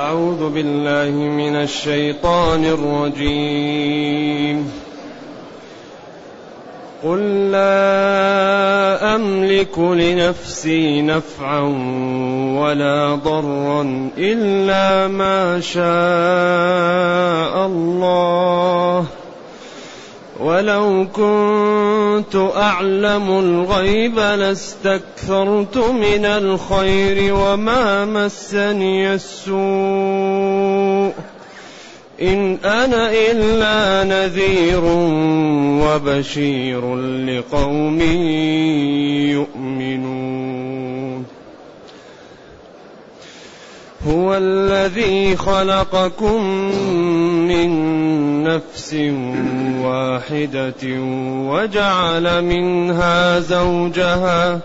أعوذ بالله من الشيطان الرجيم. قل لا أملك لنفسي نفعا ولا ضرا إلا ما شاء الله. ولو كنت أعلم الغيب لاستكثرت من الخير وما مسني السوء. إن أنا إلا نذير وبشير لقوم يؤمنون. هو الذي خلقكم من نفس واحدة وجعل منها زوجها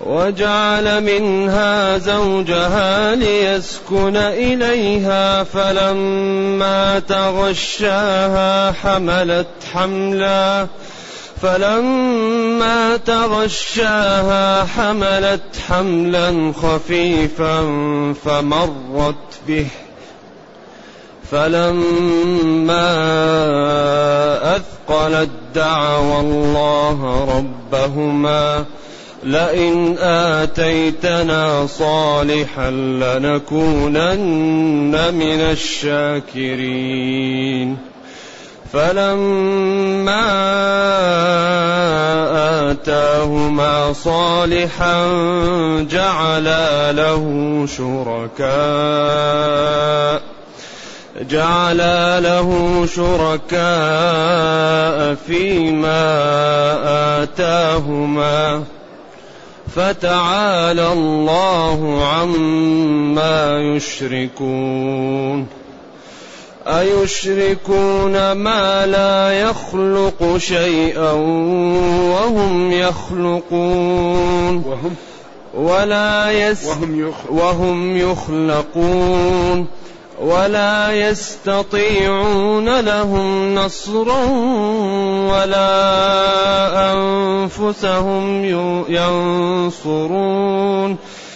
وجعل منها زوجها ليسكن إليها فلما تغشاها حملت حملا فلما تغشاها حملت حملا خفيفا فمرت به. فلما أثقلت دعوا الله ربهما لئن آتيتنا صالحا لنكونن من الشاكرين. فلما آتاهما صالحا جعلا له شركاء جعلا له شركاء فيما آتاهما فتعالى الله عما يشركون أيشركون ما لا يخلق شيئا وهم يخلقون وهم ولا يس وهم, وهم يخلقون ولا يستطيعون لهم نصرا ولا أنفسهم ينصرون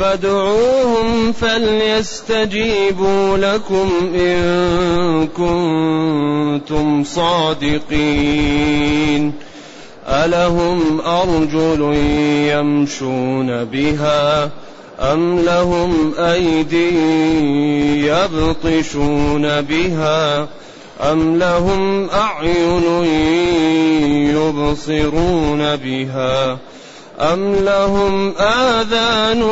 فادعوهم فليستجيبوا لكم إن كنتم صادقين. ألهم أرجل يمشون بها أم لهم أيدي يبطشون بها أم لهم أعين يبصرون بها أم لهم آذان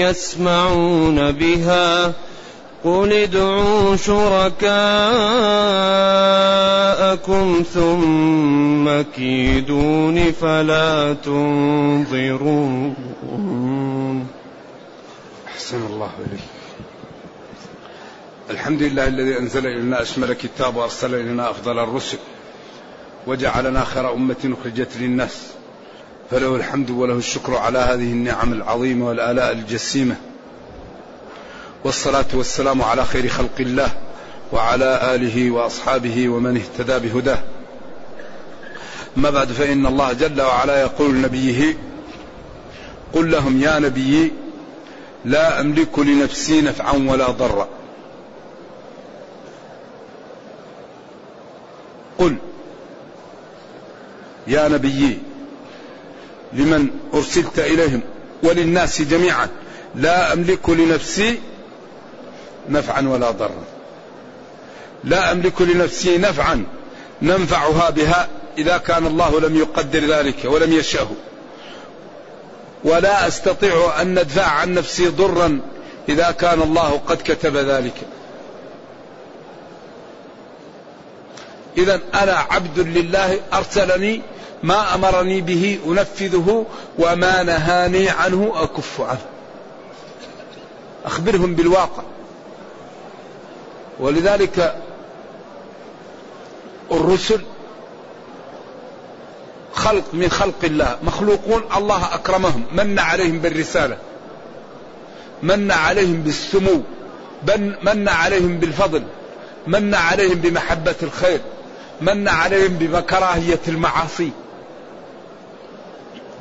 يسمعون بها قل ادعوا شركاءكم ثم كيدون فلا تنظرون. أحسن الله إليك. الحمد لله الذي أنزل إلينا أشمل كتاب وأرسل إلينا أفضل الرسل وجعلنا خير أمة أخرجت للناس. فله الحمد وله الشكر على هذه النعم العظيمة والآلاء الجسيمة. والصلاة والسلام على خير خلق الله وعلى آله وأصحابه ومن اهتدى بهداه. أما بعد فإن الله جل وعلا يقول لنبيه قل لهم يا نبي لا أملك لنفسي نفعا ولا ضرا. قل يا نبي لمن أرسلت إليهم وللناس جميعا. لا أملك لنفسي نفعا ولا ضرا. لا أملك لنفسي نفعا ننفعها بها إذا كان الله لم يقدر ذلك ولم يشأه. ولا أستطيع أن ندفع عن نفسي ضرا إذا كان الله قد كتب ذلك. اذا أنا عبد لله أرسلني ما أمرني به أنفذه وما نهاني عنه أكف عنه. أخبرهم بالواقع. ولذلك الرسل خلق من خلق الله. مخلوقون الله أكرمهم. من عليهم بالرسالة. من عليهم بالسمو. من عليهم بالفضل. من عليهم بمحبة الخير. من عليهم بكراهية المعاصي.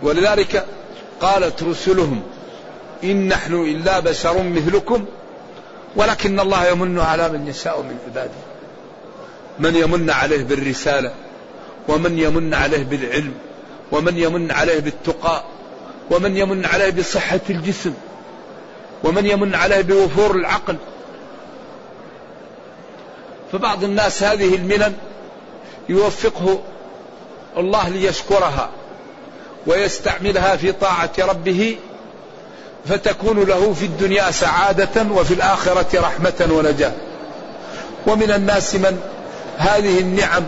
ولذلك قالت رسلهم إن نحن إلا بشر مثلكم ولكن الله يمن على من يشاء من عباده. من يمن عليه بالرسالة ومن يمن عليه بالعلم ومن يمن عليه بالتقى ومن يمن عليه بصحة الجسم ومن يمن عليه بوفور العقل. فبعض الناس هذه المنن يوفقه الله ليشكرها. ويستعملها في طاعة ربه فتكون له في الدنيا سعادة وفي الآخرة رحمة ونجاة. ومن الناس من هذه النعم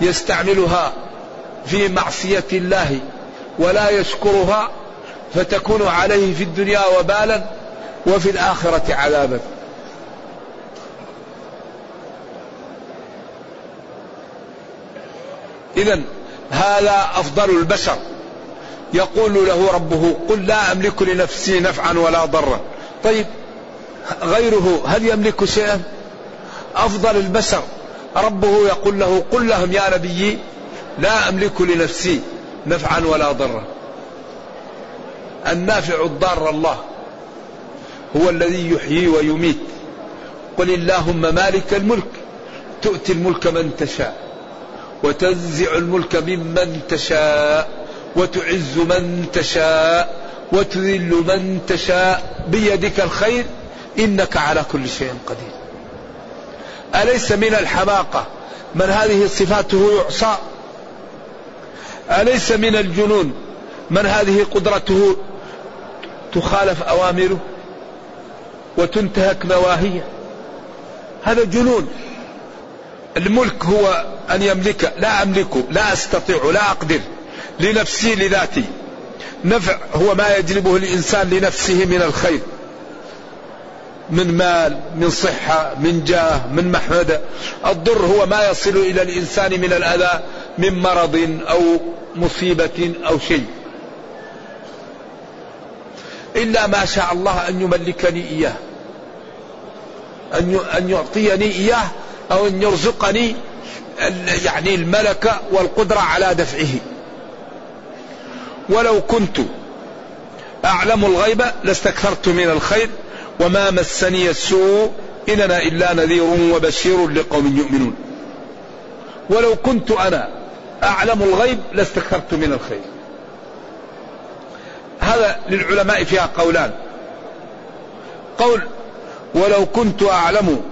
يستعملها في معصية الله ولا يشكرها فتكون عليه في الدنيا وبالا وفي الآخرة عذابا. إذا هذا أفضل البشر. يقول له ربه قل لا أملك لنفسي نفعا ولا ضرا. طيب غيره هل يملك شيئا؟ أفضل البشر. ربه يقول له قل لهم يا نبي لا أملك لنفسي نفعا ولا ضرا. النافع الضار الله هو الذي يحيي ويميت. قل اللهم مالك الملك تؤتي الملك من تشاء وتنزع الملك ممن تشاء. وتعز من تشاء وتذل من تشاء بيدك الخير إنك على كل شيء قدير. أليس من الحماقة؟ من هذه صفاته يعصى. أليس من الجنون؟ من هذه قدرته تخالف أوامره وتنتهك نواهيه هذا جنون. الملك هو أن يملك. لا أملك لا أستطيع لا أقدر. لنفسي لذاتي نفع هو ما يجلبه الإنسان لنفسه من الخير. من مال من صحة من جاه من محمدة الضر هو ما يصل إلى الإنسان من الأذى من مرض أو مصيبة أو شيء. إلا ما شاء الله أن يملكني إياه. أن يعطيني إياه أو أن يرزقني يعني الملكة والقدرة على دفعه. ولو كنت أعلم الغيب لاستكثرت من الخير وما مسني السوء إن أنا إلا نذير وبشير لقوم يؤمنون. ولو كنت أنا أعلم الغيب لاستكثرت من الخير. هذا للعلماء فيها قولان. قول ولو كنت أعلم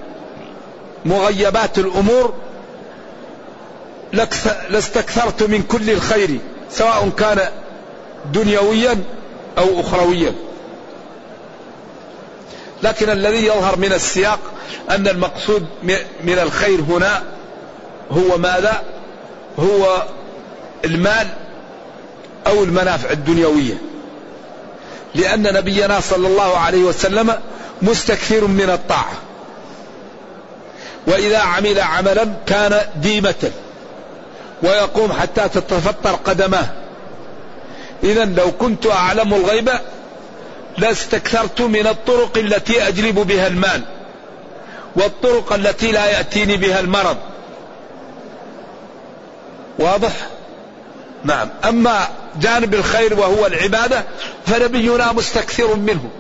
مغيبات الأمور لاستكثرت من كل الخير سواء كان دنيويا أو أخرويا. لكن الذي يظهر من السياق أن المقصود من الخير هنا هو ماذا؟ هو المال أو المنافع الدنيوية. لأن نبينا صلى الله عليه وسلم مستكثر من الطاعة. وإذا عمل عملا كان ديمة. ويقوم حتى تتفطر قدماه. إذا لو كنت أعلم الغيب لاستكثرت من الطرق التي أجلب بها المال والطرق التي لا يأتيني بها المرض. واضح؟ نعم. أما جانب الخير وهو العبادة فنبينا مستكثر منه.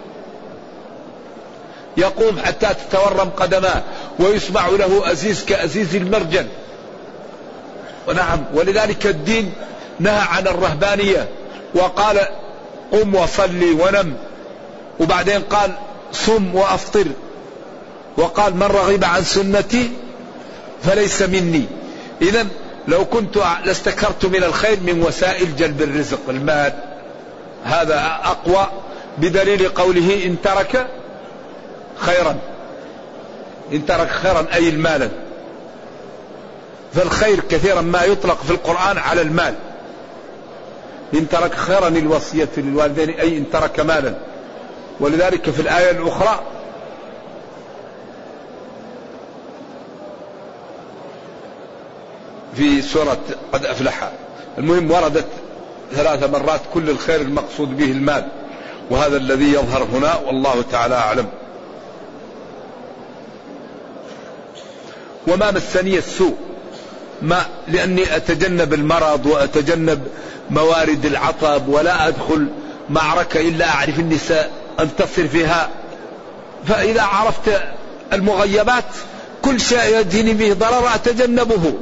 يقوم حتى تتورم قدماه ويسمع له أزيز كأزيز المرجل. ونعم. ولذلك الدين نهى عن الرهبانية. وقال قم وصلي ونم. وبعدين قال صم وأفطر. وقال من رغب عن سنتي فليس مني. اذا لو كنت لاستكثرت من الخير من وسائل جلب الرزق المال. هذا أقوى بدليل قوله إن ترك خيرا. إن ترك خيرا أي المال. فالخير كثيرا ما يطلق في القرآن على المال. إن ترك خيرا الوصية للوالدين أي إن ترك مالا. ولذلك في الآية الأخرى في سورة قد أفلح. المهم وردت ثلاث مرات كل الخير المقصود به المال. وهذا الذي يظهر هنا والله تعالى أعلم. وما مسني السوء؟ ما لأني أتجنب المرض وأتجنب موارد العطب ولا أدخل معركة إلا أعرف أني سأنتصر فيها. فإذا عرفت المغيبات كل شيء يجيني به ضرر أتجنبه.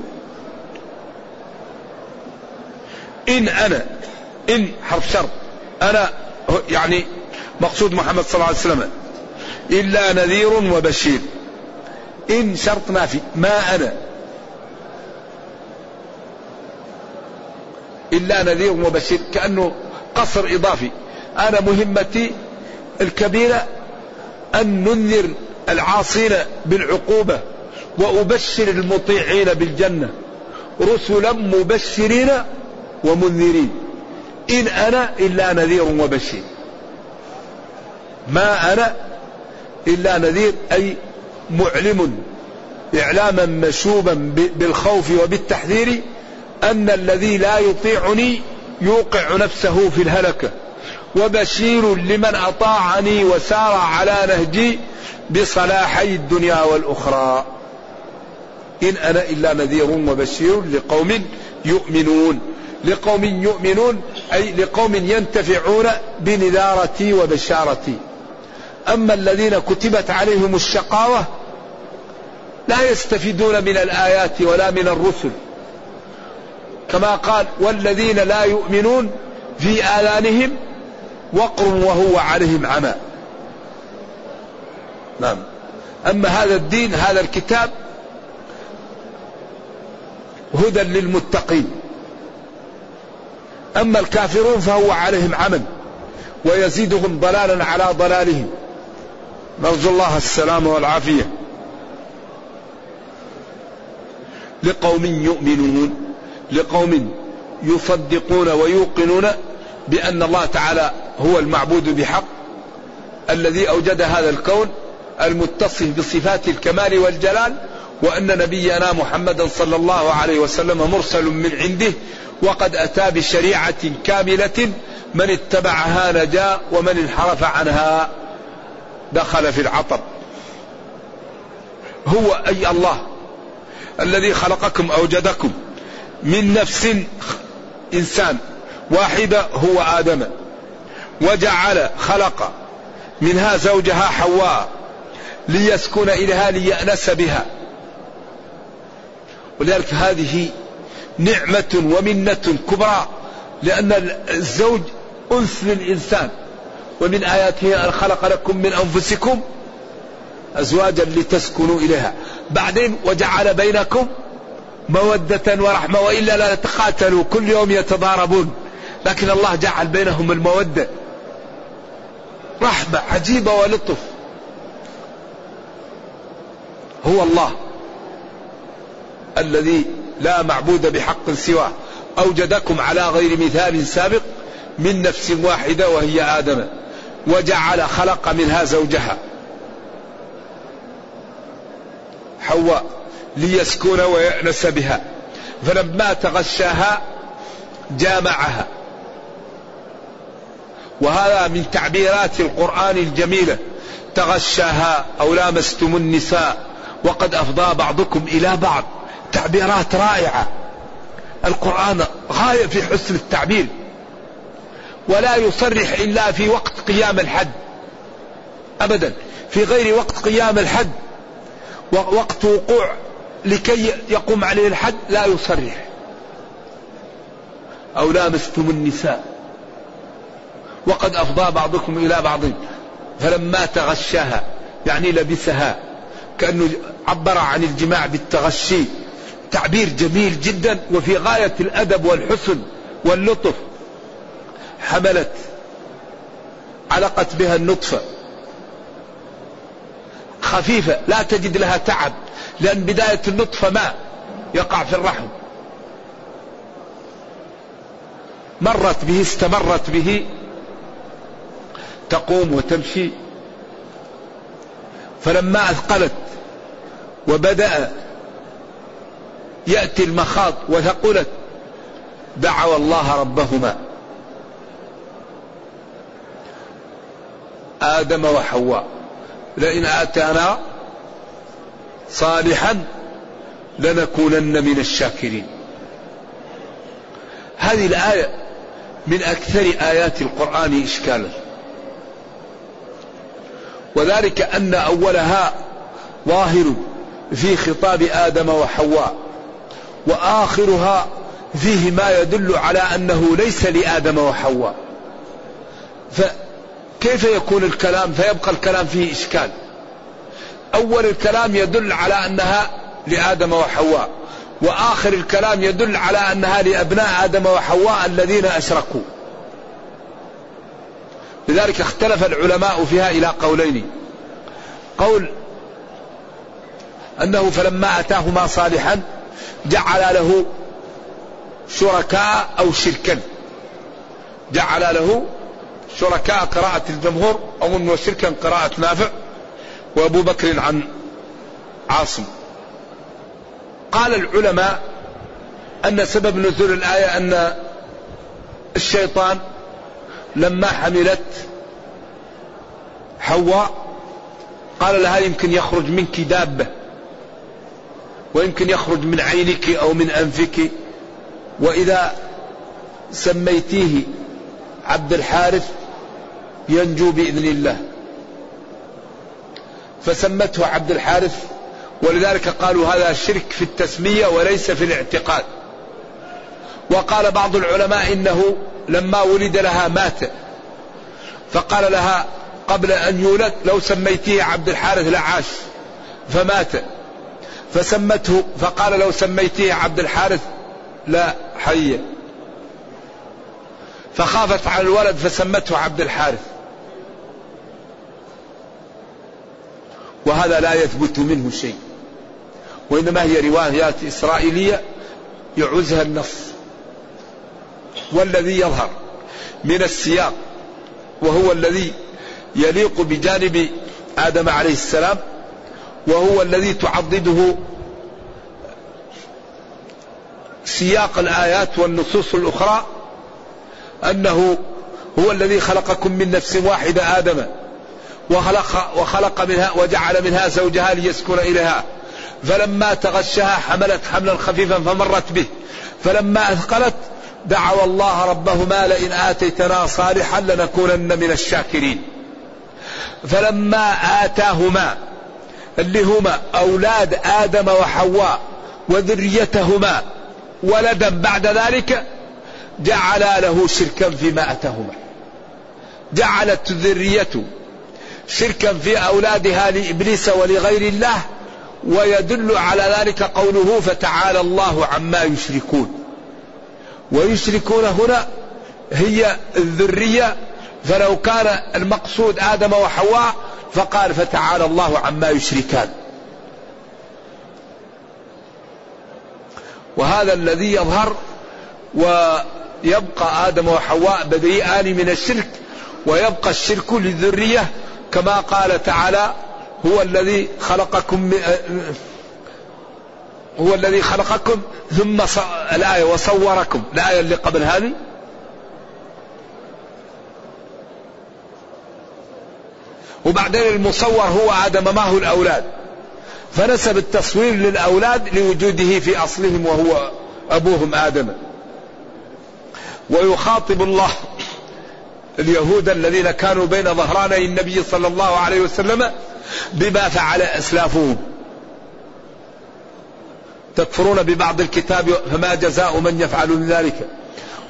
إن أنا إن حرف شرط أنا يعني مقصود محمد صلى الله عليه وسلم إلا نذير وبشير. إن شرط ما في ما أنا. إلا نذير وبشير كأنه قصر إضافي. أنا مهمتي الكبيرة أن ننذر العاصين بالعقوبة وأبشر المطيعين بالجنة رسلا مبشرين ومنذرين. إن أنا إلا نذير وبشير ما أنا إلا نذير أي معلم إعلاما مشوبا بالخوف وبالتحذير أن الذي لا يطيعني يوقع نفسه في الهلكة. وبشير لمن أطاعني وسار على نهجي بصلاحي الدنيا والأخرى. إن أنا إلا نذير وبشير لقوم يؤمنون. لقوم يؤمنون أي لقوم ينتفعون بنذارتي وبشارتي. أما الذين كتبت عليهم الشقاوة لا يستفيدون من الآيات ولا من الرسل. كما قال والذين لا يؤمنون في آذانهم وقر وهو عليهم عمى. نعم. أما هذا الدين هذا الكتاب هدى للمتقين. أما الكافرون فهو عليهم عمى ويزيدهم ضلالا على ضلالهم. نرجو الله السلامة والعافية. لقوم يؤمنون. لقوم يصدقون ويوقنون بأن الله تعالى هو المعبود بحق الذي أوجد هذا الكون المتصف بصفات الكمال والجلال وأن نبينا محمدا صلى الله عليه وسلم مرسل من عنده وقد أتى بشريعة كاملة من اتبعها نجا ومن انحرف عنها دخل في العطب. هو أي الله الذي خلقكم أوجدكم. من نفس إنسان واحدة هو آدم. وجعل خلق منها زوجها حواء ليسكن إليها ليأنس بها. ولذلك هذه نعمة ومنة كبرى لأن الزوج أنس للإنسان. ومن آياته أن خلق لكم من أنفسكم أزواجا لتسكنوا إليها. بعدين وجعل بينكم مودة ورحمة وإلا لا تقاتلوا كل يوم يتضاربون. لكن الله جعل بينهم المودة. رحمة عجيبة ولطف. هو الله الذي لا معبود بحق سواه. أوجدكم على غير مثال سابق من نفس واحدة وهي آدم وجعل خلق منها زوجها. حواء ليسكن ويأنس بها. فلما تغشاها جامعها. وهذا من تعبيرات القرآن الجميلة. تغشاها أو لامستم النساء. وقد أفضى بعضكم إلى بعض. تعبيرات رائعة. القرآن غاية في حسن التعبير. ولا يصرح إلا في وقت قيام الحد. أبدا. في غير وقت قيام الحد. وقت وقوع لكي يقوم عليه الحد لا يصرح. أو لامستم النساء. وقد أفضى بعضكم إلى بعض فلما تغشاها يعني لبسها كأنه عبر عن الجماع بالتغشي. تعبير جميل جدا وفي غاية الأدب والحسن واللطف. حملت علقت بها النطفة. خفيفة لا تجد لها تعب. لأن بداية النطفة ماء يقع في الرحم. مرت به استمرت به تقوم وتمشي. فلما أثقلت وبدأ يأتي المخاض وثقلت دعوا الله ربهما. آدم وحواء لئن آتانا صالحا لنكونن من الشاكرين. هذه الآية من أكثر آيات القرآن إشكالا. وذلك أن أولها ظاهر في خطاب آدم وحواء وآخرها فيه ما يدل على أنه ليس لآدم وحواء. فكيف يكون الكلام؟ فيبقى الكلام فيه إشكال. أول الكلام يدل على أنها لآدم وحواء وآخر الكلام يدل على أنها لأبناء آدم وحواء الذين أشركوا. لذلك اختلف العلماء فيها إلى قولين. قول أنه فلما أتاهما صالحا جعل له شركاء أو شركا. جعل له شركاء قراءة الجمهور أو شركا قراءة نافع. وأبو بكر عن عاصم. قال العلماء أن سبب نزول الآية أن الشيطان لما حملت حواء قال لها يمكن يخرج منك دابة ويمكن يخرج من عينك أو من أنفك. وإذا سميتيه عبد الحارث ينجو بإذن الله. فسمته عبد الحارث ولذلك قالوا هذا شرك في التسمية وليس في الاعتقاد. وقال بعض العلماء إنه لما ولد لها مات. فقال لها قبل أن يولد لو سميتيه عبد الحارث لعاش فمات. فسمته فقال لو سميتيه عبد الحارث لا حي. فخافت على الولد فسمته عبد الحارث. وهذا لا يثبت منه شيء. وإنما هي روايات إسرائيلية يعوزها النص. والذي يظهر من السياق وهو الذي يليق بجانب آدم عليه السلام وهو الذي تعضده سياق الآيات والنصوص الأخرى أنه هو الذي خلقكم من نفس واحدة آدم. وخلق, وخلق منها وجعل منها زوجها ليسكن إليها. فلما تغشها حملت حملا خفيفا فمرت به. فلما أثقلت دعوا الله ربهما لئن آتيتنا صالحا لنكونن من الشاكرين. فلما آتاهما اللي هما أولاد آدم وحواء وذريتهما ولدا بعد ذلك جعل له شركا فيما أتاهما. جعلت ذريته شركا في أولادها لإبليس ولغير الله ويدل على ذلك قوله فتعالى الله عما يشركون ويشركون هنا هي الذرية فلو كان المقصود آدم وحواء فقال فتعالى الله عما يشركان وهذا الذي يظهر ويبقى آدم وحواء بديئان من الشرك ويبقى الشرك للذرية كما قال تعالى هو الذي خلقكم هو الذي خلقكم ثم الآية وصوركم. الآية اللي قبل هذه. وبعدين المصور هو آدم هو الأولاد؟ فنسب التصوير للأولاد لوجوده في أصلهم وهو أبوهم آدم. ويخاطب الله اليهود الذين كانوا بين ظهراني النبي صلى الله عليه وسلم بما فعل أسلافهم تكفرون ببعض الكتاب فما جزاء من يفعل ذلك.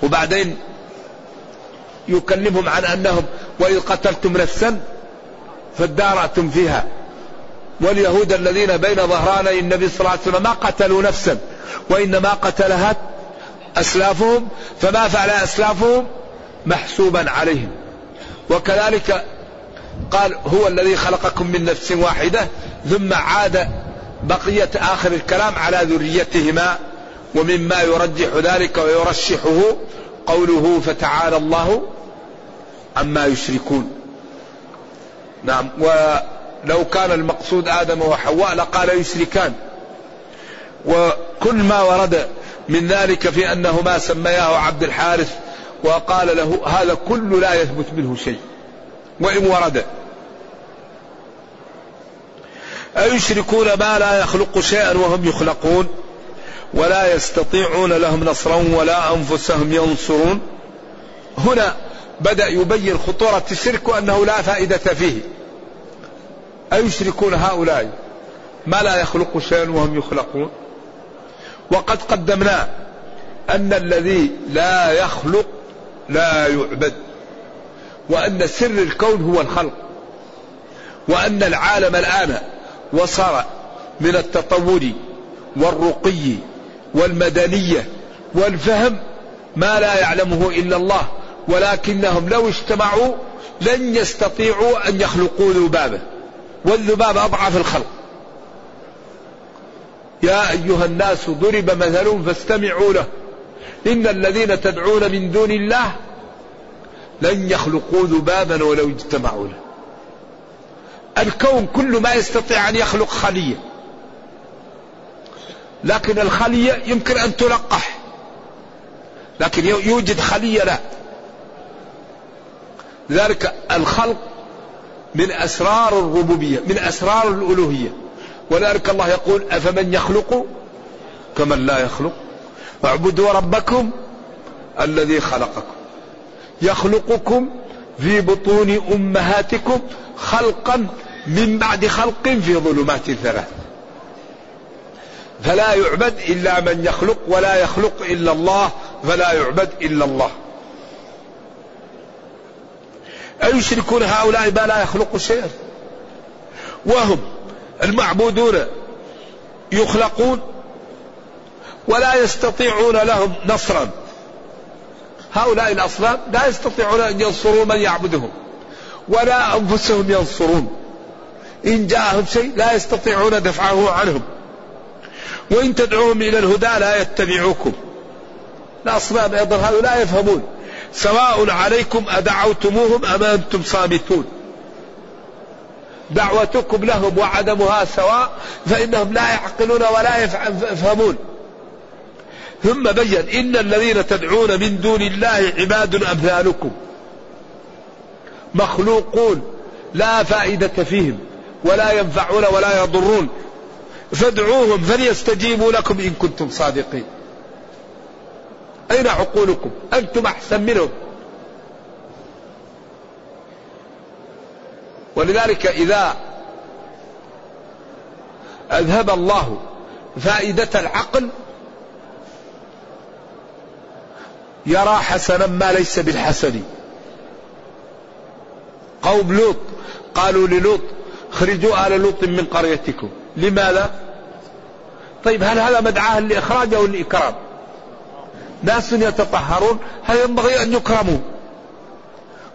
وبعدين يكلمهم عن أنهم وإذ قتلتم نفسا فادارأتم فيها. واليهود الذين بين ظهراني النبي صلى الله عليه وسلم ما قتلوا نفسا وإنما قتلها أسلافهم فما فعل أسلافهم؟ محسوبا عليهم. وكذلك قال هو الذي خلقكم من نفس واحدة ثم عاد بقية آخر الكلام على ذريتهما ومما يرجح ذلك ويرشحه قوله فتعالى الله عما يشركون. نعم ولو كان المقصود آدم وحواء لقال يشركان. وكل ما ورد من ذلك في أنه ما سمياه عبد الحارث وقال له هذا كل لا يثبت منه شيء وإن ورد. أيشركون ما لا يخلق شيئا وهم يخلقون؟ ولا يستطيعون لهم نصرا ولا أنفسهم ينصرون. هنا بدأ يبين خطورة الشرك وأنه لا فائدة فيه. أيشركون هؤلاء ما لا يخلق شيئا وهم يخلقون؟ وقد قدمنا أن الذي لا يخلق لا يعبد. وأن سر الكون هو الخلق. وأن العالم الآن وصل من التطور والرقي والمدنية والفهم ما لا يعلمه إلا الله ولكنهم لو اجتمعوا لن يستطيعوا أن يخلقوا ذبابة. والذباب أضعف الخلق. يا أيها الناس ضرب مثل فاستمعوا له. إن الذين تدعون من دون الله لن يخلقوا ذبابا ولو اجتمعوا له. الكون كل ما يستطيع أن يخلق خلية. لكن الخلية يمكن أن تلقح. لكن يوجد خلية لا. لذلك الخلق من أسرار الربوبية من أسرار الألوهية. ولذلك الله يقول أفمن يخلق كمن لا يخلق؟ اعبدوا ربكم الذي خلقكم. يخلقكم في بطون أمهاتكم خلقا من بعد خلق في ظلمات ثلاث. فلا يعبد إلا من يخلق ولا يخلق إلا الله فلا يعبد إلا الله. أيشركون هؤلاء ما لا يخلق شيئا؟ وهم المعبودون يخلقون ولا يستطيعون لهم نصرا. هؤلاء الأصنام لا يستطيعون أن ينصروا من يعبدهم ولا أنفسهم ينصرون. إن جاءهم شيء لا يستطيعون دفعه عنهم. وإن تدعوهم إلى الهدى لا يتبعوكم. الأصنام أيضا هؤلاء لا يفهمون. سواء عليكم أدعوتموهم أم أنتم صامتون. دعوتكم لهم وعدمها سواء فإنهم لا يعقلون ولا يفهمون. ثم بين إن الذين تدعون من دون الله عباد أمثالكم مخلوقون لا فائدة فيهم ولا ينفعون ولا يضرون فادعوهم فليستجيبوا لكم إن كنتم صادقين. أين عقولكم؟ أنتم أحسن منهم. ولذلك إذا أذهب الله فائدة العقل يرى حسنا ما ليس بالحسن. قوم لوط قالوا للوط اخرجوا آل لوط من قريتكم. لماذا؟ طيب هل هذا مدعاة لإخراج أو لإكرام؟ ناس يتطهرون هل ينبغي أن يكرموا؟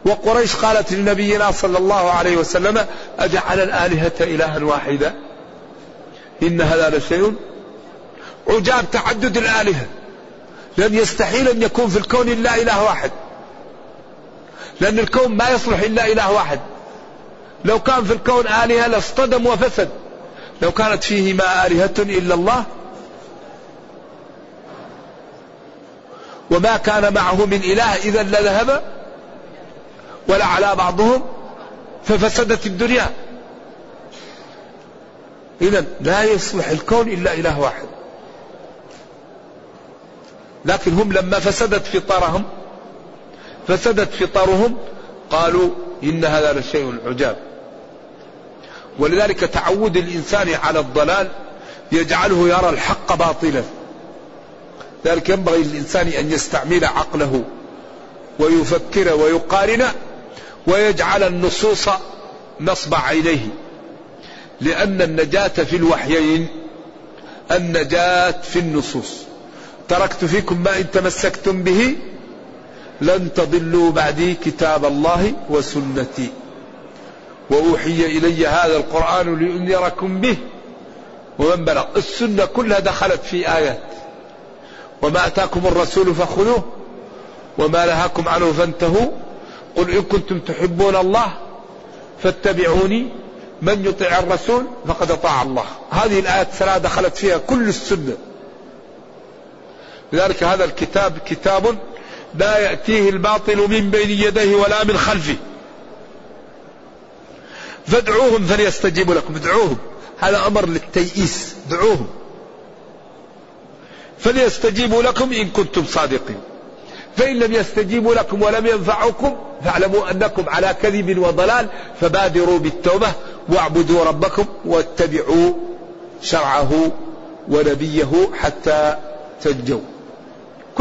وقريش قالت لنبينا صلى الله عليه وسلم أجعل الآلهة إلها واحدا إن هذا لشيء عجاب تعدد الآلهة. لأن يستحيل أن يكون في الكون إلا إله واحد. لأن الكون ما يصلح إلا إله واحد. لو كان في الكون آلهة لاصطدم وفسد. لو كانت فيه ما آلهة إلا الله. وما كان معه من إله إذا لذهب ولعلى بعضهم ففسدت الدنيا. إذا لا يصلح الكون إلا إله واحد. لكن هم لما فسدت فطرهم فسدت فطرهم قالوا إن هذا لشيء عجاب. ولذلك تعود الإنسان على الضلال يجعله يرى الحق باطلا. ذلك ينبغي للإنسان أن يستعمل عقله ويفكر ويقارن ويجعل النصوص نصب عينيه. لأن النجاة في الوحيين النجاة في النصوص. تركت فيكم ما إن تمسكتم به لن تضلوا بعدي كتاب الله وسنتي. وأوحي إلي هذا القرآن لأنذركم به. ومن بلغ؟ السنة كلها دخلت في آيات. وما أتاكم الرسول فخذوه. وما نهاكم عنه فانتهوا. قل إن كنتم تحبون الله فاتبعوني. من يطيع الرسول فقد أطاع الله. هذه الآيات الثلاثة دخلت فيها كل السنة. لذلك هذا الكتاب كتاب لا يأتيه الباطل من بين يديه ولا من خلفه. فادعوهم فليستجيبوا لكم ادعوهم. هذا أمر للتيئيس دعوهم فليستجيبوا لكم إن كنتم صادقين. فإن لم يستجيبوا لكم ولم ينفعوكم فاعلموا أنكم على كذب وضلال فبادروا بالتوبة واعبدوا ربكم واتبعوا شرعه ونبيه حتى تنجوا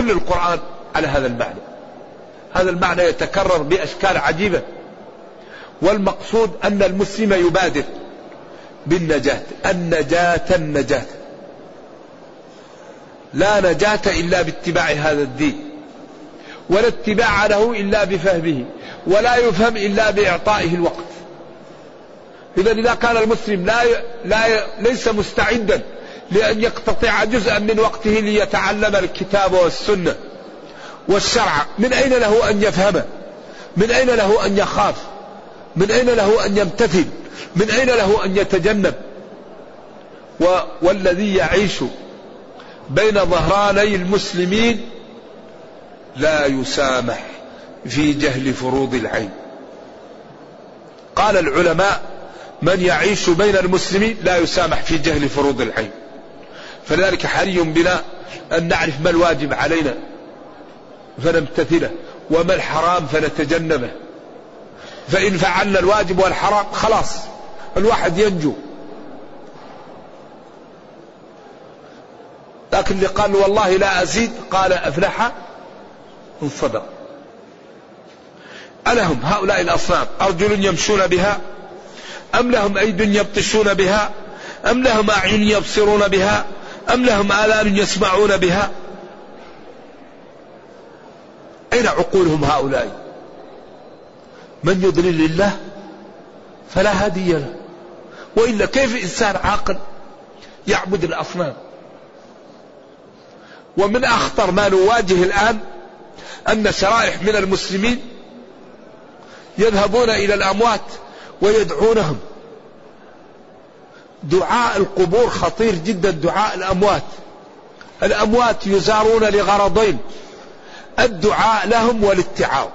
كل القرآن على هذا المعنى. هذا المعنى يتكرر بأشكال عجيبة. والمقصود أن المسلم يبادر بالنجاة. النجاة النجاة. لا نجاة إلا باتباع هذا الدين. ولا اتباع له إلا بفهمه. ولا يفهم إلا بإعطائه الوقت. إذا إذا كان المسلم لا ي... لا ي... ليس مستعدا لأن يقتطع جزءا من وقته ليتعلم الكتاب والسنة والشرع. من أين له أن يفهم؟ من أين له أن يخاف؟ من أين له أن يمتثل؟ من أين له أن يتجنب؟ و... والذي يعيش بين ظهراني المسلمين لا يسامح في جهل فروض العين. قال العلماء من يعيش بين المسلمين لا يسامح في جهل فروض العين. فلذلك حري بنا أن نعرف ما الواجب علينا فنمتثله وما الحرام فنتجنبه. فإن فعلنا الواجب والحرام خلاص الواحد ينجو. لكن اللي قال والله لا أزيد قال أفلح إن صدق. ألهم هؤلاء الأصنام أرجل يمشون بها؟ أم لهم أيد يبطشون بها؟ أم لهم أعين يبصرون بها؟ أم لهم آذان يسمعون بها؟ أين عقولهم هؤلاء؟ من يضلل الله فلا هادي له. وإلا كيف إنسان عاقل يعبد الأصنام؟ ومن أخطر ما نواجه الآن أن شرائح من المسلمين يذهبون إلى الأموات ويدعونهم دعاء القبور خطير جدا دعاء الأموات. الأموات يزارون لغرضين الدعاء لهم والاتعاظ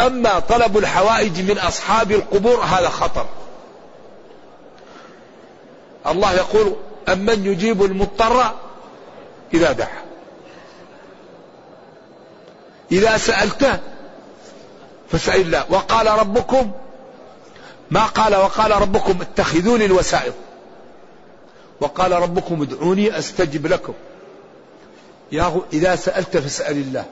أما طلب الحوائج من أصحاب القبور هذا خطر. الله يقول أمن يجيب المضطر إذا دعا؟ إذا سألته فاسأل الله. وقال ربكم ما قال وقال ربكم اتخذوني الوسائط وقال ربكم ادعوني أستجب لكم. يا إذا سألت فاسأل الله.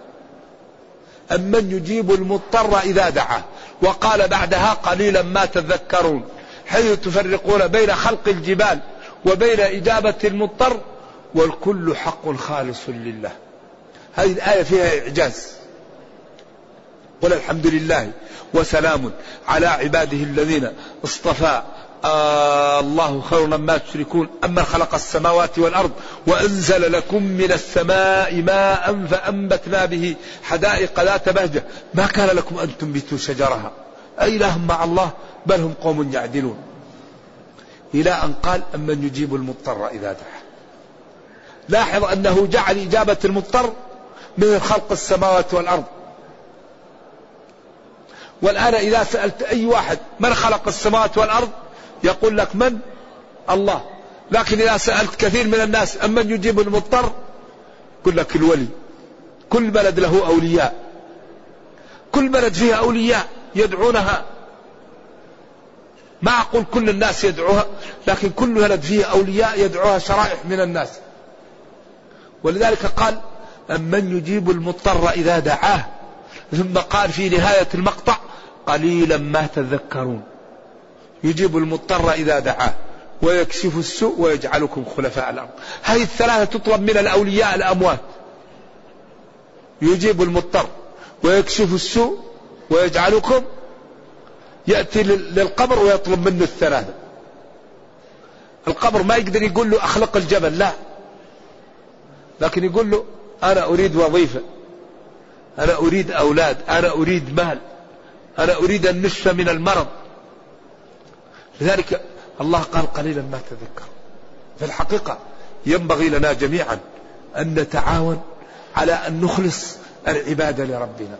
أمن يجيب المضطر إذا دعاه. وقال بعدها قليلا ما تذكرون. حيث تفرقون بين خلق الجبال وبين إجابة المضطر والكل حق خالص لله. هذه الآية فيها إعجاز. قل الحمد لله وسلام على عباده الذين اصطفى. آه الله خير مما تشركون. أما خلق السماوات والأرض وأنزل لكم من السماء ماء فأنبتنا به حدائق ذات بهجة. ما كان لكم أن تنبتوا شجرها؟ أإله مع الله بل هم قوم يعدلون. إلى أن قال أمن يجيب المضطر إذا دعا. لاحظ أنه جعل إجابة المضطر من خلق السماوات والأرض. والآن إذا سألت أي واحد من خلق السماوات والأرض يقول لك من؟ الله. لكن إذا سألت كثير من الناس أمن يجيب المضطر؟ يقول لك الولي. كل بلد له أولياء. كل بلد فيها أولياء يدعونها. ما أقول كل الناس يدعوها لكن كل بلد فيها أولياء يدعوها شرائح من الناس. ولذلك قال أمن يجيب المضطر إذا دعاه؟ ثم قال في نهاية المقطع قليلا ما تذكرون. يجيب المضطر إذا دعاه ويكشف السوء ويجعلكم خلفاء الأرض هذه الثلاثة تطلب من الأولياء الأموات. يجيب المضطر ويكشف السوء ويجعلكم يأتي للقبر ويطلب منه الثلاثة. القبر ما يقدر يقول له أخلق الجبل لا. لكن يقول له أنا أريد وظيفة أنا أريد أولاد أنا أريد مال. أنا أريد النشفة من المرض. لذلك الله قال قليلا ما تذكر. في الحقيقة ينبغي لنا جميعا أن نتعاون على أن نخلص العبادة لربنا.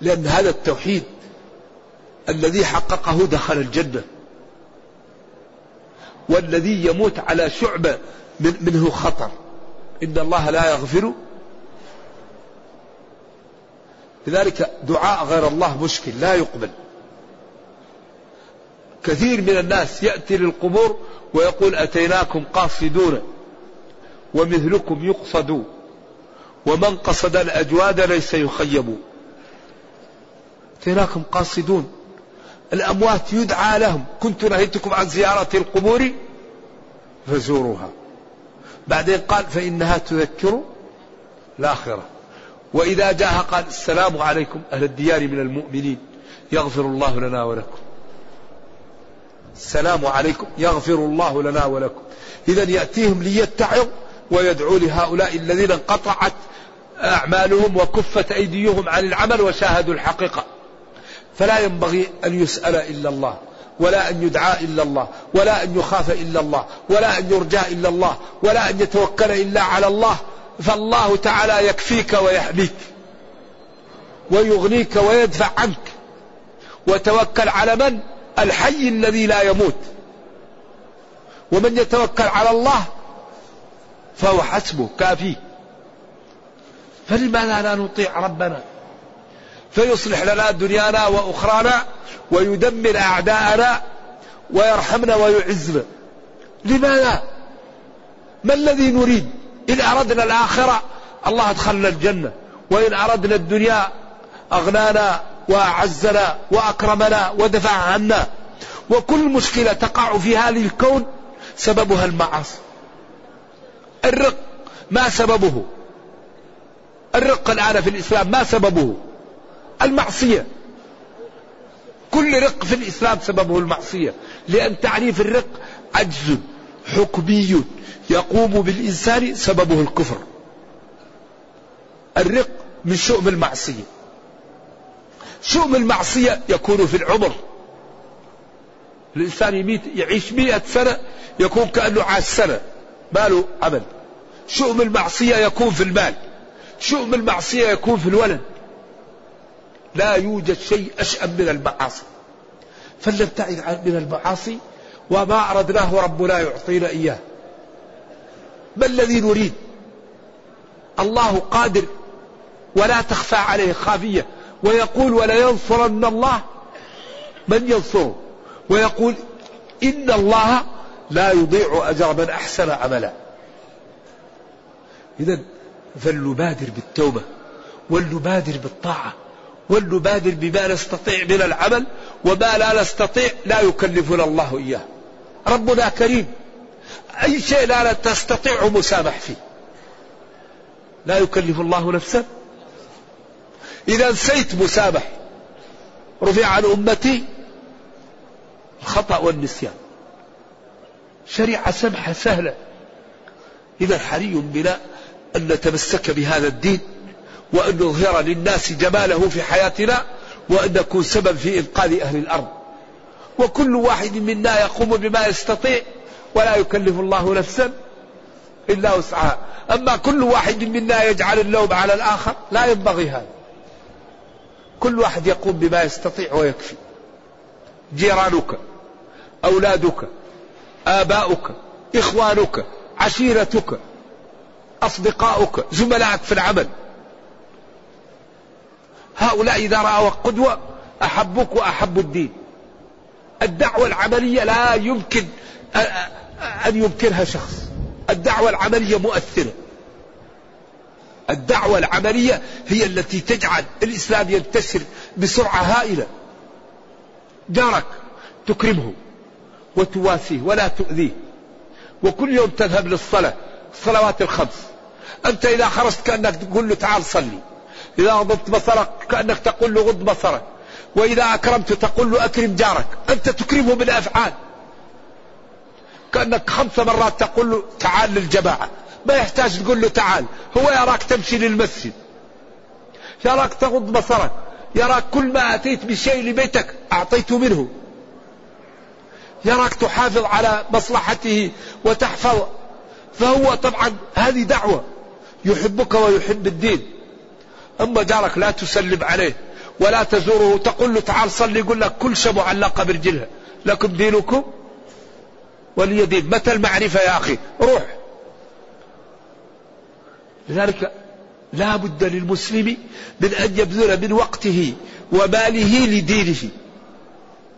لأن هذا التوحيد الذي حققه دخل الجنة. والذي يموت على شعبة منه خطر. إن الله لا يغفر لذلك دعاء غير الله مشكل لا يقبل. كثير من الناس يأتي للقبور ويقول أتيناكم قاصدون ومثلكم يقصد ومن قصد الأجواد ليس يخيب. أتيناكم قاصدون. الأموات يدعى لهم كنت نهيتكم عن زيارة القبور فزوروها. بعدين قال فإنها تذكر الآخرة. وإذا جاء قال السلام عليكم أهل الديار من المؤمنين يغفر الله لنا ولكم. السلام عليكم يغفر الله لنا ولكم. إذا يأتيهم ليتعظ ويدعو لهؤلاء الذين انقطعت أعمالهم وكفت أيديهم عن العمل وشاهدوا الحقيقة. فلا ينبغي أن يسأل إلا الله ولا أن يدعى إلا الله ولا أن يخاف إلا الله ولا أن يرجى إلا الله ولا أن يتوكل إلا على الله فالله تعالى يكفيك ويحميك ويغنيك ويدفع عنك. وتوكل على من؟ الحي الذي لا يموت. ومن يتوكل على الله فهو حسبه كافيه فلماذا لا نطيع ربنا؟ فيصلح لنا دنيانا وأخرانا ويدمر أعداءنا ويرحمنا ويعزنا. لماذا؟ ما الذي نريد؟ إن أردنا الآخرة الله أدخلنا الجنة. وإن أردنا الدنيا أغنانا وأعزنا وأكرمنا ودفع عنا. وكل مشكلة تقع في هذه الكون سببها المعاصي. الرق ما سببه. الرق الآن في الإسلام ما سببه؟ المعصية. كل رق في الإسلام سببه المعصية. لأن تعريف الرق عجز حكمي يقوم بالإنسان سببه الكفر. الرق من شؤم المعصية. شؤم المعصية يكون في العمر. الإنسان يميت يعيش مئة سنة يكون كأنه عاش سنة. ما له عمل. شؤم المعصية يكون في المال. شؤم المعصية يكون في الولد. لا يوجد شيء أشأم من المعاصي. فلنبتعد من المعاصي وما أردناه ربنا يعطينا إياه. ما الذي نريد؟ الله قادر ولا تخفى عليه خافية. ويقول ولينصرن الله. من ينصره؟ ويقول إن الله لا يضيع أجر من أحسن عملا. إذا فلنبادر بالتوبة ولنبادر بالطاعة. ولنبادر بما نستطيع من العمل وما لا نستطيع لا يكلفنا الله إياه. ربنا كريم. أي شيء لا تستطيع مسامح فيه. لا يكلف الله نفسا. إذا نسيت مسامح. رفع عن أمتي. الخطأ والنسيان. شريعة سمحة سهلة. إذا حري بنا أن نتمسك بهذا الدين. وأن نظهر للناس جماله في حياتنا وأن نكون سبب في إنقاذ أهل الأرض. وكل واحد منا يقوم بما يستطيع ولا يكلف الله نفسا إلا وسعها. أما كل واحد منا يجعل اللوم على الآخر لا ينبغي هذا. كل واحد يقوم بما يستطيع ويكفي. جيرانك أولادك آباؤك إخوانك عشيرتك أصدقاؤك زملائك في العمل. هؤلاء إذا رأوا قدوة أحبوك وأحبوا الدين. الدعوة العملية لا يمكن أن ينكرها شخص. الدعوة العملية مؤثرة. الدعوة العملية هي التي تجعل الإسلام ينتشر بسرعة هائلة. جارك تكرمه وتواسيه ولا تؤذيه. وكل يوم تذهب للصلاة الصلوات الخمس. أنت إذا خرجت كأنك تقول له تعال صلي. إذا غضبت بصرك كأنك تقول له غض بصرك. وإذا أكرمت تقول له أكرم جارك. أنت تكرمه بالأفعال. كأنك خمس مرات تقول له تعال للجماعة. ما يحتاج تقول له تعال. هو يراك تمشي للمسجد. يراك تغض بصرك. يراك كل ما أتيت بشيء لبيتك أعطيت منه. يراك تحافظ على مصلحته وتحفظ. فهو طبعا هذه دعوة. يحبك ويحب الدين. أما جارك لا تسلم عليه ولا تزوره تقول له تعال صلي يقول لك كل شيء معلقة برجلها. لكم دينكم ولي دين. متى المعرفة يا أخي؟ روح. لذلك لا بد للمسلم من أن يبذل من وقته وماله لدينه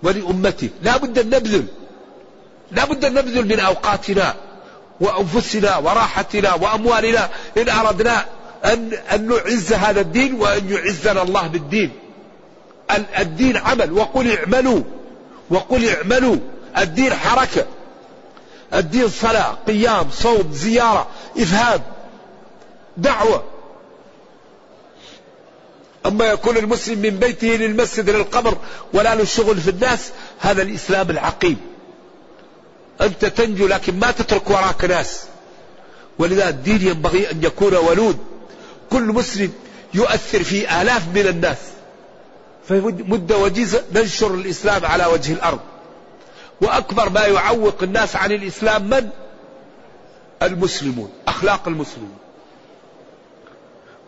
ولأمته. لا بد أن نبذل. لا بد أن نبذل من أوقاتنا وأنفسنا وراحتنا وأموالنا إن أردنا أن, أن نعز هذا الدين وأن يعزنا الله بالدين. الدين عمل. وقل اعملوا. وقل اعملوا. الدين حركة. الدين صلاة قيام صوم زيارة إفهام دعوة. أما يكون المسلم من بيته للمسجد للقبر ولا له شغل في الناس هذا الإسلام العقيم. أنت تنجو لكن ما تترك وراك ناس. ولذا الدين ينبغي أن يكون ولود. كل مسلم يؤثر في آلاف من الناس. في مدة وجيزة ننشر الإسلام على وجه الأرض. وأكبر ما يعوق الناس عن الإسلام من؟ المسلمون أخلاق المسلمين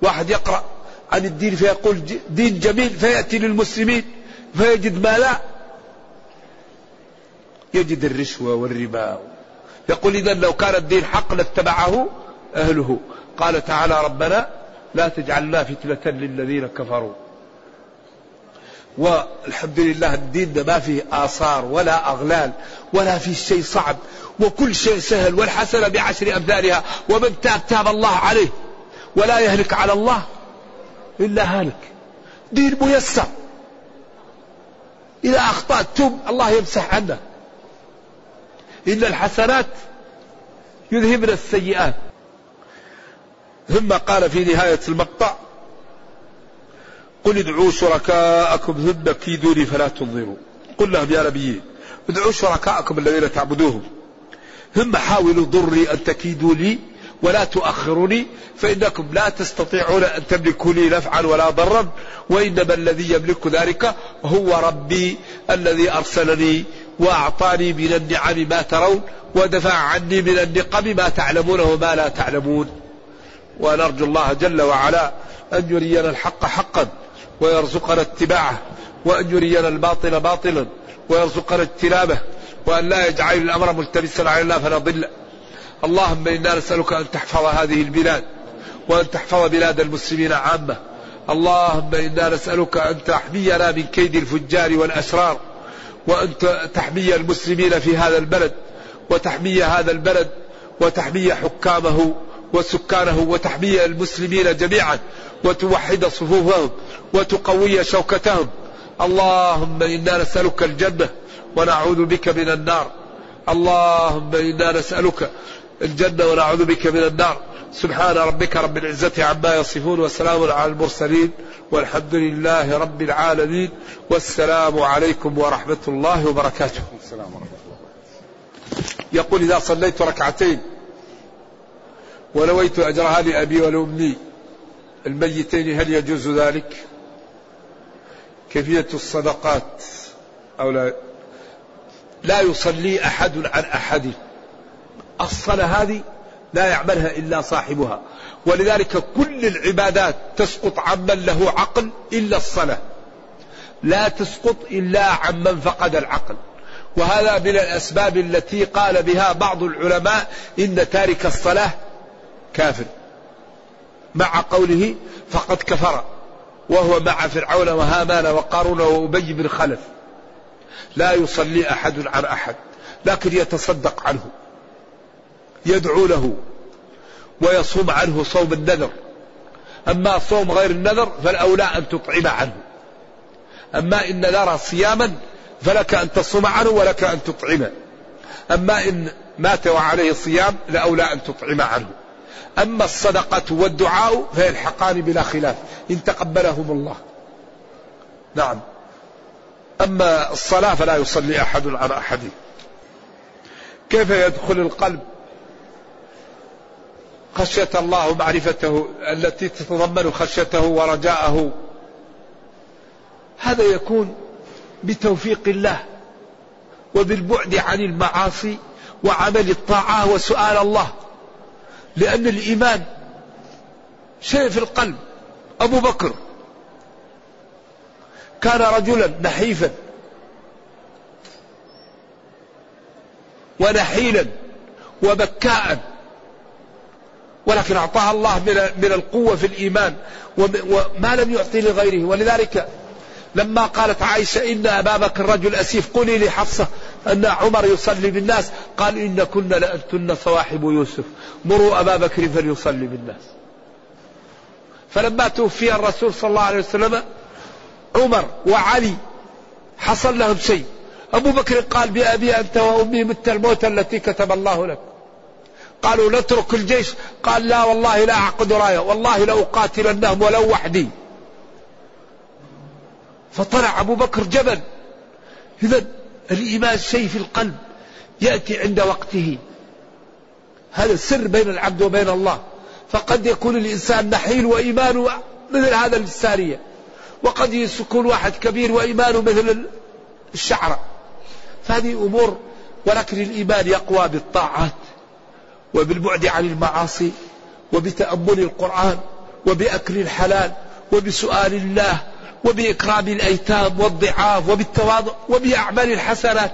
واحد يقرأ عن الدين فيقول دين جميل فيأتي للمسلمين فيجد ما لا. يجد الرشوة والربا. يقول إذا لو كان الدين حق لاتبعه أهله. قال تعالى ربنا لا تجعلنا فتنة للذين كفروا. والحمد لله الدين ما فيه آثار ولا أغلال ولا فيه شيء صعب وكل شيء سهل والحسنة بعشر أمثالها ومن تاب تاب الله عليه ولا يهلك على الله إلا هالك. دين ميسر. إذا أخطأت تب الله يمسح عنك. إن الحسنات يذهبن السيئات. ثم قال في نهاية المقطع قل ادعوا شركاءكم ثم كيدوني فلا تنظروا. قل لهم يا نبي ادعوا شركاءكم الذين تعبدوهم. ثم حاولوا ضري أن تكيدوا لي ولا تؤخروني فإنكم لا تستطيعون أن تملكوا لي نفعا ولا ضرا وإنما الذي يملك ذلك هو ربي الذي أرسلني وأعطاني من النعم ما ترون ودفع عني من النقم ما تعلمون وما لا تعلمون. ونرجو الله جل وعلا أن يرينا الحق حقا ويرزقنا اتباعه وأن يرينا الباطل باطلا ويرزقنا اجتنابه وأن لا يجعل الأمر ملتبسا علينا فنضل اللهم إنا نسألك أن تحفظ هذه البلاد وأن تحفظ بلاد المسلمين عامة. اللهم إنا نسألك أن تحمينا من كيد الفجار والأشرار وأن تحمي المسلمين في هذا البلد وتحمي هذا البلد وتحمي حكامه وسكانه وتحمي المسلمين جميعا وتوحد صفوفهم وتقوي شوكتهم. اللهم إنا نسألك الجنة ونعوذ بك من النار. اللهم إنا نسألك الجنة ونعوذ بك من النار. سبحان ربك رب العزة عما يصفون وسلام على المرسلين والحمد لله رب العالمين. والسلام عليكم ورحمة الله وبركاته. السلام ورحمه الله يقول إذا صليت ركعتين ونويت اجرها لابي ولامي الميتين هل يجوز ذلك؟ كيفية الصدقات؟ أو لا؟ لا يصلي أحد عن أحد. الصلاة هذه لا يعملها إلا صاحبها. ولذلك كل العبادات تسقط عمن له عقل إلا الصلاة. لا تسقط إلا عمن فقد العقل. وهذا من الأسباب التي قال بها بعض العلماء إن تارك الصلاة كافر مع قوله فقد كفر وهو مع فرعون وهامان وقارون وأبي بن خلف. لا يصلي أحد عن أحد لكن يتصدق عنه يدعو له ويصوم عنه صوم النذر. أما صوم غير النذر فالأولى أن تطعم عنه. أما إن نرى صياما فلك أن تصوم عنه ولك أن تطعمه. أما إن مات وعليه صيام لأولى أن تطعم عنه. أما الصدقة والدعاء فيلحقان بلا خلاف. إن تقبلهم الله. نعم. أما الصلاة فلا يصلي أحد على أحد. كيف يدخل القلب؟ خشية الله ومعرفته التي تتضمن خشيته ورجاءه. هذا يكون بتوفيق الله وبالبعد عن المعاصي وعمل الطاعة وسؤال الله. لأن الإيمان شيء في القلب. أبو بكر كان رجلا نحيفا. ونحيلا وبكاء. ولكن أعطاها الله من القوة في الإيمان. وما لم يعطي لغيره. ولذلك لما قالت عائشة إن أبا بكر رجل أسيف قولي لحفصة أن عمر يصلي بالناس. قال إن كنا لأنتن صواحب يوسف. مروا أبا بكر فليصلي بالناس. فلما توفي الرسول صلى الله عليه وسلم عمر وعلي حصل لهم شيء. أبو بكر قال بأبي أنت وأمي مت الموت التي كتب الله لك. قالوا نترك الجيش. قال لا والله لا أعقد راية. والله لأقاتلنهم ولو وحدي. فطلع أبو بكر جبل. إذا الإيمان شيء في القلب يأتي عند وقته. هذا السر بين العبد وبين الله. فقد يكون الإنسان نحيل وإيمانه مثل هذا السارية. وقد يكون واحد كبير وإيمانه مثل الشعرة. فهذه أمور ولكن الإيمان يقوى بالطاعات وبالبعد عن المعاصي وبتأمل القرآن وبأكل الحلال وبسؤال الله وبإكرام الأيتام والضعاف وبالتواضع وبأعمال الحسنات.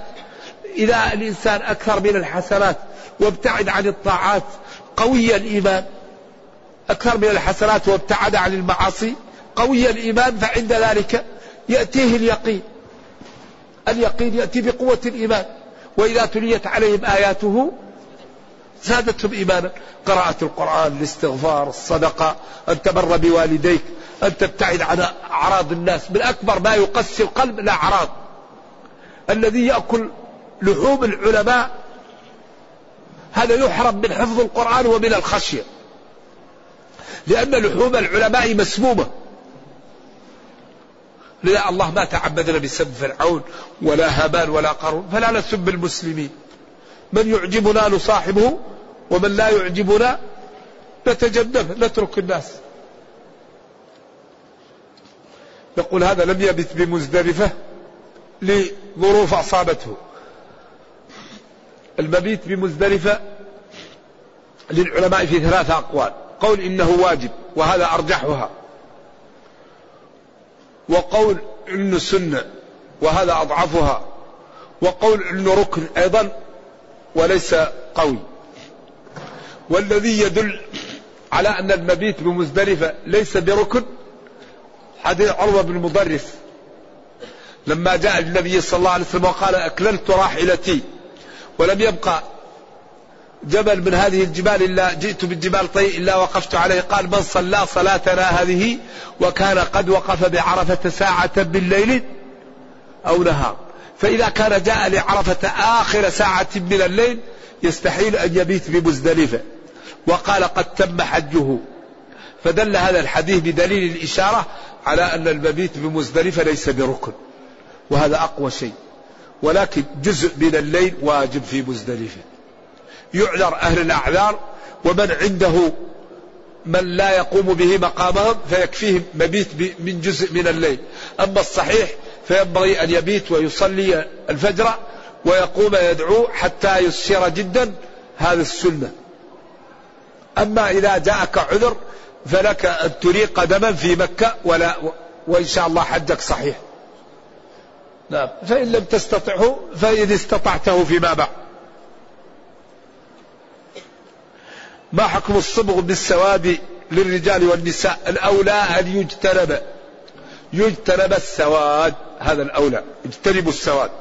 إذا الإنسان أكثر من الحسنات وابتعد عن الطاعات قوي الإيمان. أكثر من الحسنات وابتعد عن المعاصي قوي الإيمان فعند ذلك يأتيه اليقين. اليقين يأتي بقوة الإيمان. وإذا تليت عليهم آياته زادتهم إيمانا. قراءة القرآن الاستغفار الصدقة أن تبر بوالديك. أن تبتعد عن أعراض الناس. من أكبر ما يقسي القلب الأعراض الذي يأكل لحوم العلماء هذا يحرم من حفظ القرآن ومن الخشية. لأن لحوم العلماء مسمومة. لذا الله ما تعبدنا بسب فرعون ولا هامان ولا قارون فلا نسب المسلمين من يعجبنا نصاحبه ومن لا يعجبنا نتجنبه نترك الناس. يقول هذا لم يبت بمزدلفة لظروف أصابته. المبيت بمزدلفة للعلماء في ثلاثة أقوال. قول إنه واجب وهذا أرجحها. وقول انه سنه وهذا أضعفها. وقول انه ركن أيضا وليس قوي. والذي يدل على أن المبيت بمزدلفة ليس بركن حديث عروة بن مضرف لما جاء النبي صلى الله عليه وسلم وقال أكللت راحلتي ولم يبقى جبل من هذه الجبال إلا جئت بالجبال طي إلا وقفت عليه. قال من صلى صلاتنا هذه وكان قد وقف بعرفة ساعة بالليل أو نهار. فإذا كان جاء لعرفة آخر ساعة من الليل يستحيل أن يبيت بمزدلفة وقال قد تم حجه. فدل هذا الحديث بدليل الإشارة على أن المبيت بمزدلفة ليس بركن وهذا أقوى شيء ولكن جزء من الليل واجب في مزدلفة. يعذر أهل الأعذار ومن عنده من لا يقوم به مقامهم فيكفيه مبيت من جزء من الليل. أما الصحيح فينبغي أن يبيت ويصلي الفجر ويقوم يدعو حتى يسير جدا هذا السنة. أما إذا جاءك عذر فلك أن تريق قدما في مكة ولا وإن شاء الله حجك صحيح. نعم. فإن لم تستطعه فإن استطعته فيما بعد. ما حكم الصبغ بالسواد للرجال والنساء؟ الأولى أن يجتنب يجتنب السواد. هذا الأولى. اجتنبوا السواد.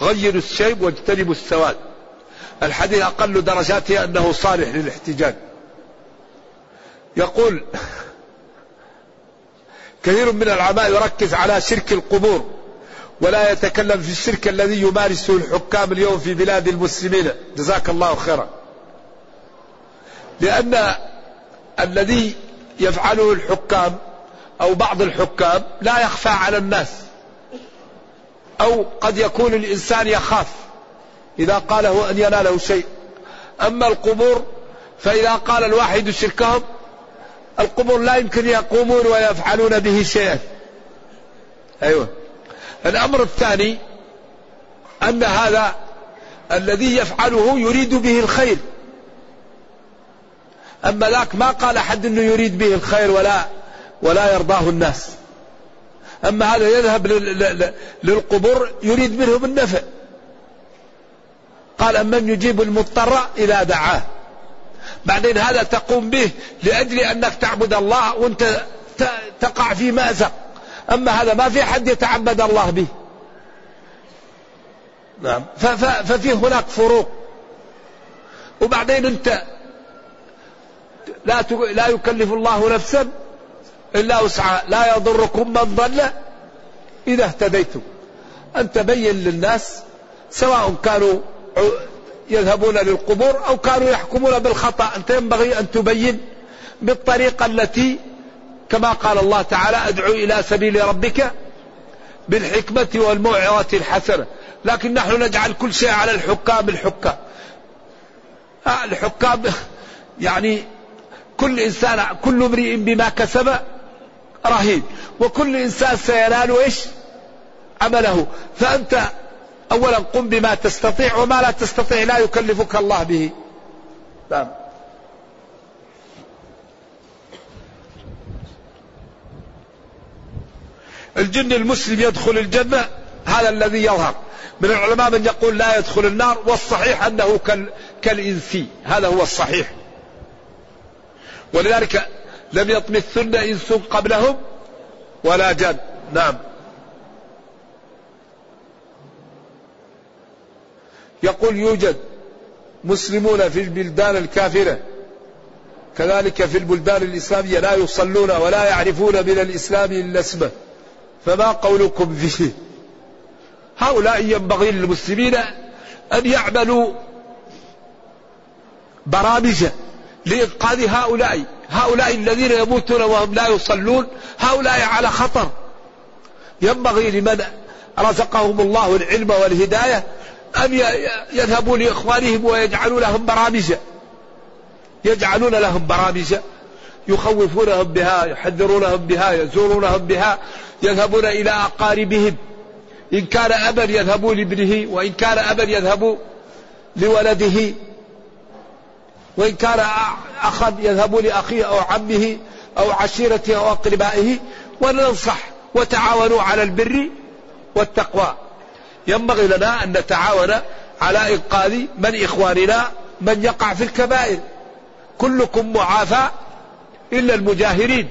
غيروا الشيب واجتنبوا السواد. الحديث أقل درجاته أنه صالح للاحتجاج. يقول كثير من العلماء يركز على شرك القبور ولا يتكلم في الشرك الذي يمارسه الحكام اليوم في بلاد المسلمين. جزاك الله خيرا. لأن الذي يفعله الحكام أو بعض الحكام لا يخفى على الناس. أو قد يكون الإنسان يخاف إذا قاله أن يناله شيء. أما القبور فإذا قال الواحد شركهم القبور لا يمكن يقومون ويفعلون به شيئا. أيوة. الأمر الثاني أن هذا الذي يفعله يريد به الخير. أما ذاك ما قال أحد أنه يريد به الخير ولا ولا يرضاه الناس. أما هذا يذهب للقبور يريد منهم النفع. قال أمن يجيب المضطر إذا دعاه. بعدين هذا تقوم به لأجل أنك تعبد الله وأنت تقع في مأزق. أما هذا ما في حد يتعبد الله به. نعم. ففي هناك فروق. وبعدين أنت لا لا يكلف الله نفسا إلا وسعها. لا يضركم من ضل إذا اهتديتم. أن تبين للناس سواء كانوا يذهبون للقبور أو كانوا يحكمون بالخطأ. أنت ينبغي أن تبين بالطريقة التي كما قال الله تعالى أدعو إلى سبيل ربك بالحكمة والموعظة الحسنة. لكن نحن نجعل كل شيء على الحكام الحكام آه، الحكام يعني كل إنسان كل امرئ بما كسب رهين. وكل إنسان سينال إيش؟ عمله. فأنت أولا قم بما تستطيع وما لا تستطيع لا يكلفك الله به. نعم. الجن المسلم يدخل الجنة هذا الذي يظهر. من العلماء من يقول لا يدخل النار والصحيح أنه كالإنسي هذا هو الصحيح. ولذلك لم يطمثن إنس قبلهم ولا جن نعم. يقول يوجد مسلمون في البلدان الكافرة. كذلك في البلدان الإسلامية لا يصلون ولا يعرفون من الإسلام إلا اسمه. فما قولكم فيه؟ هؤلاء ينبغي للمسلمين أن يعملوا برامج لإنقاذ هؤلاء. هؤلاء الذين يموتون وهم لا يصلون هؤلاء على خطر. ينبغي لمن رزقهم الله العلم والهداية أن يذهبوا لإخوانهم ويجعلوا لهم برامج. يجعلون لهم برامج. يخوفونهم بها يحذرونهم بها يزورونهم بها يذهبون إلى أقاربهم. إن كان أبا يذهبوا لابنه وإن كان أبا يذهبوا لولده. وإن كان أخا يذهبوا لأخيه أو عمه أو عشيرته أو أقربائه. وننصح وتعاونوا على البر والتقوى. ينبغي لنا أن نتعاون على إنقاذ من إخواننا من يقع في الكبائر. كلكم معافى إلا المجاهرين.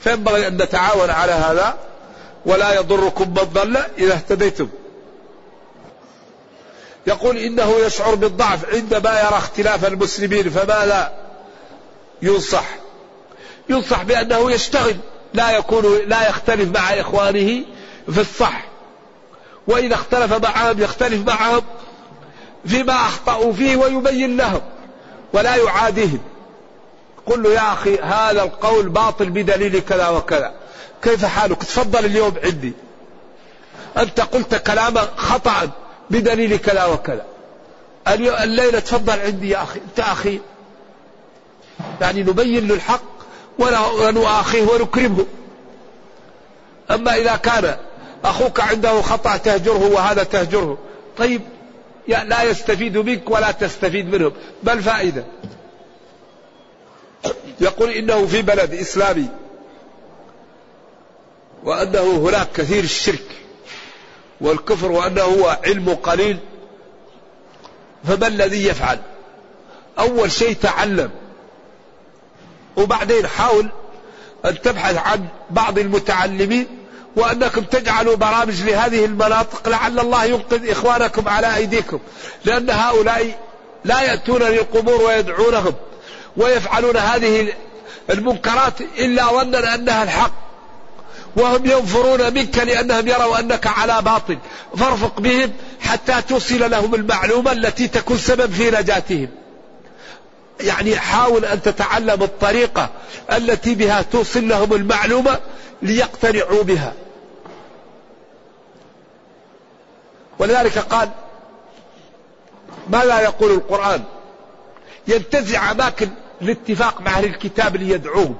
فينبغي أن نتعاون على هذا ولا يضركم من ضل إذا اهتديتم. يقول إنه يشعر بالضعف عندما يرى اختلاف المسلمين فماذا ينصح. ينصح بأنه يشتغل لا يكون لا يختلف مع إخوانه في الصح. وإذا اختلف معهم يختلف معهم فيما أخطأوا فيه ويبين لهم ولا يعاديهم. قل له يا أخي هذا القول باطل بدليل كذا وكذا. كيف حالك؟ تفضل اليوم عندي. أنت قلت كلاما خطأ بدليل كذا وكذا. الليلة تفضل عندي يا أخي. أنت أخي. يعني نبين له الحق ونؤاخيه ونكرمه. أما إذا كان أخوك عنده خطأ تهجره وهذا تهجره. طيب لا يستفيد منك ولا تستفيد منهم. بل فائدة يقول إنه في بلد إسلامي وأنه هناك كثير الشرك والكفر وأنه هو علم قليل. فما الذي يفعل؟ أول شيء تعلم. وبعدين حاول أن تبحث عن بعض المتعلمين وأنكم تجعلوا برامج لهذه المناطق لعل الله ينقذ إخوانكم على أيديكم. لأن هؤلاء لا يأتون للقبور ويدعونهم ويفعلون هذه المنكرات إلا ظنا أنها الحق. وهم ينفرون منك لأنهم يروا أنك على باطل. فارفق بهم حتى توصل لهم المعلومة التي تكون سبب في نجاتهم. يعني حاول أن تتعلم الطريقة التي بها توصل لهم المعلومة ليقتنعوا بها. ولذلك قال ماذا يقول القرآن؟ ينتزع أماكن الاتفاق مع أهل الكتاب ليدعوهم.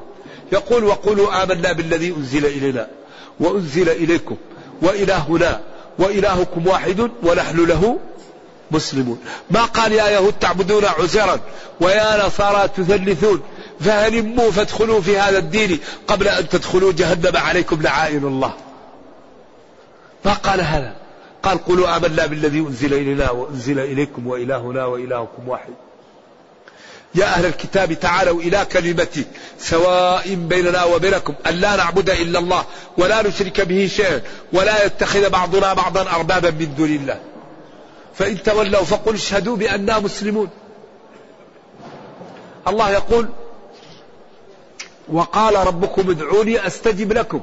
يقول وقولوا آمنا بالذي أنزل إلينا وأنزل إليكم وإلهنا وإلهكم واحد ونحن له مسلمون. ما قال يا يهود تعبدون عزيرا ويا نصارى تثلثون؟ فهلموا فادخلوا في هذا الدين قبل أن تدخلوا جهنم عليكم لعائن الله. ما قال هذا؟ قال قولوا آمنا بالذي أنزل إلينا وأنزل إليكم وإلهنا وإلهكم واحد. يا أهل الكتاب تعالوا إلى كلمة سواء بيننا وبينكم أن لا نعبد إلا الله ولا نشرك به شيئا ولا يتخذ بعضنا بعضا أربابا من دون الله. فإن تولوا فقل اشهدوا بأننا مسلمون. الله يقول وقال ربكم ادعوني أستجب لكم.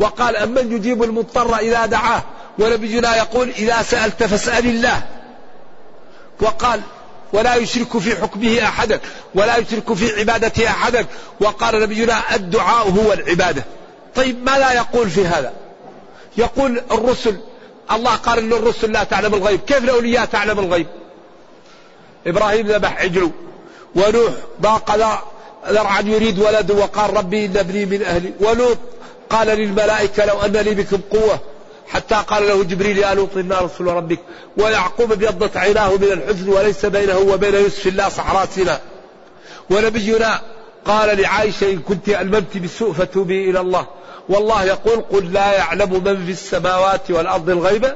وقال أمن يجيب المضطر إذا دعاه. ونبينا يقول إذا سألت فاسأل الله. وقال ولا يشرك في حكمه أحدا ولا يشرك في عبادته أحدا. وقال نبينا الدعاء هو العبادة. طيب ما لا يقول في هذا؟ يقول الرسل الله قال إن الرسل لا تعلم الغيب. كيف الأولياء تعلم الغيب؟ إبراهيم ذبح عجله ونوح ضاق ذرعا يريد ولد وقال ربي إن ابني من أهلي. ولوط قال للملائكة لو أن لي بكم قوة. حتى قال له جبريل يا لوط إنا رسول ربك ويعقوب أبيضت عيناه من الحزن وليس بينه وبين يوسف الله صحراء سيناء ونبينا قال لعائشة إن كنت ألممت بالسوء فتوبي إلى الله. والله يقول قل لا يعلم من في السماوات والأرض الغيب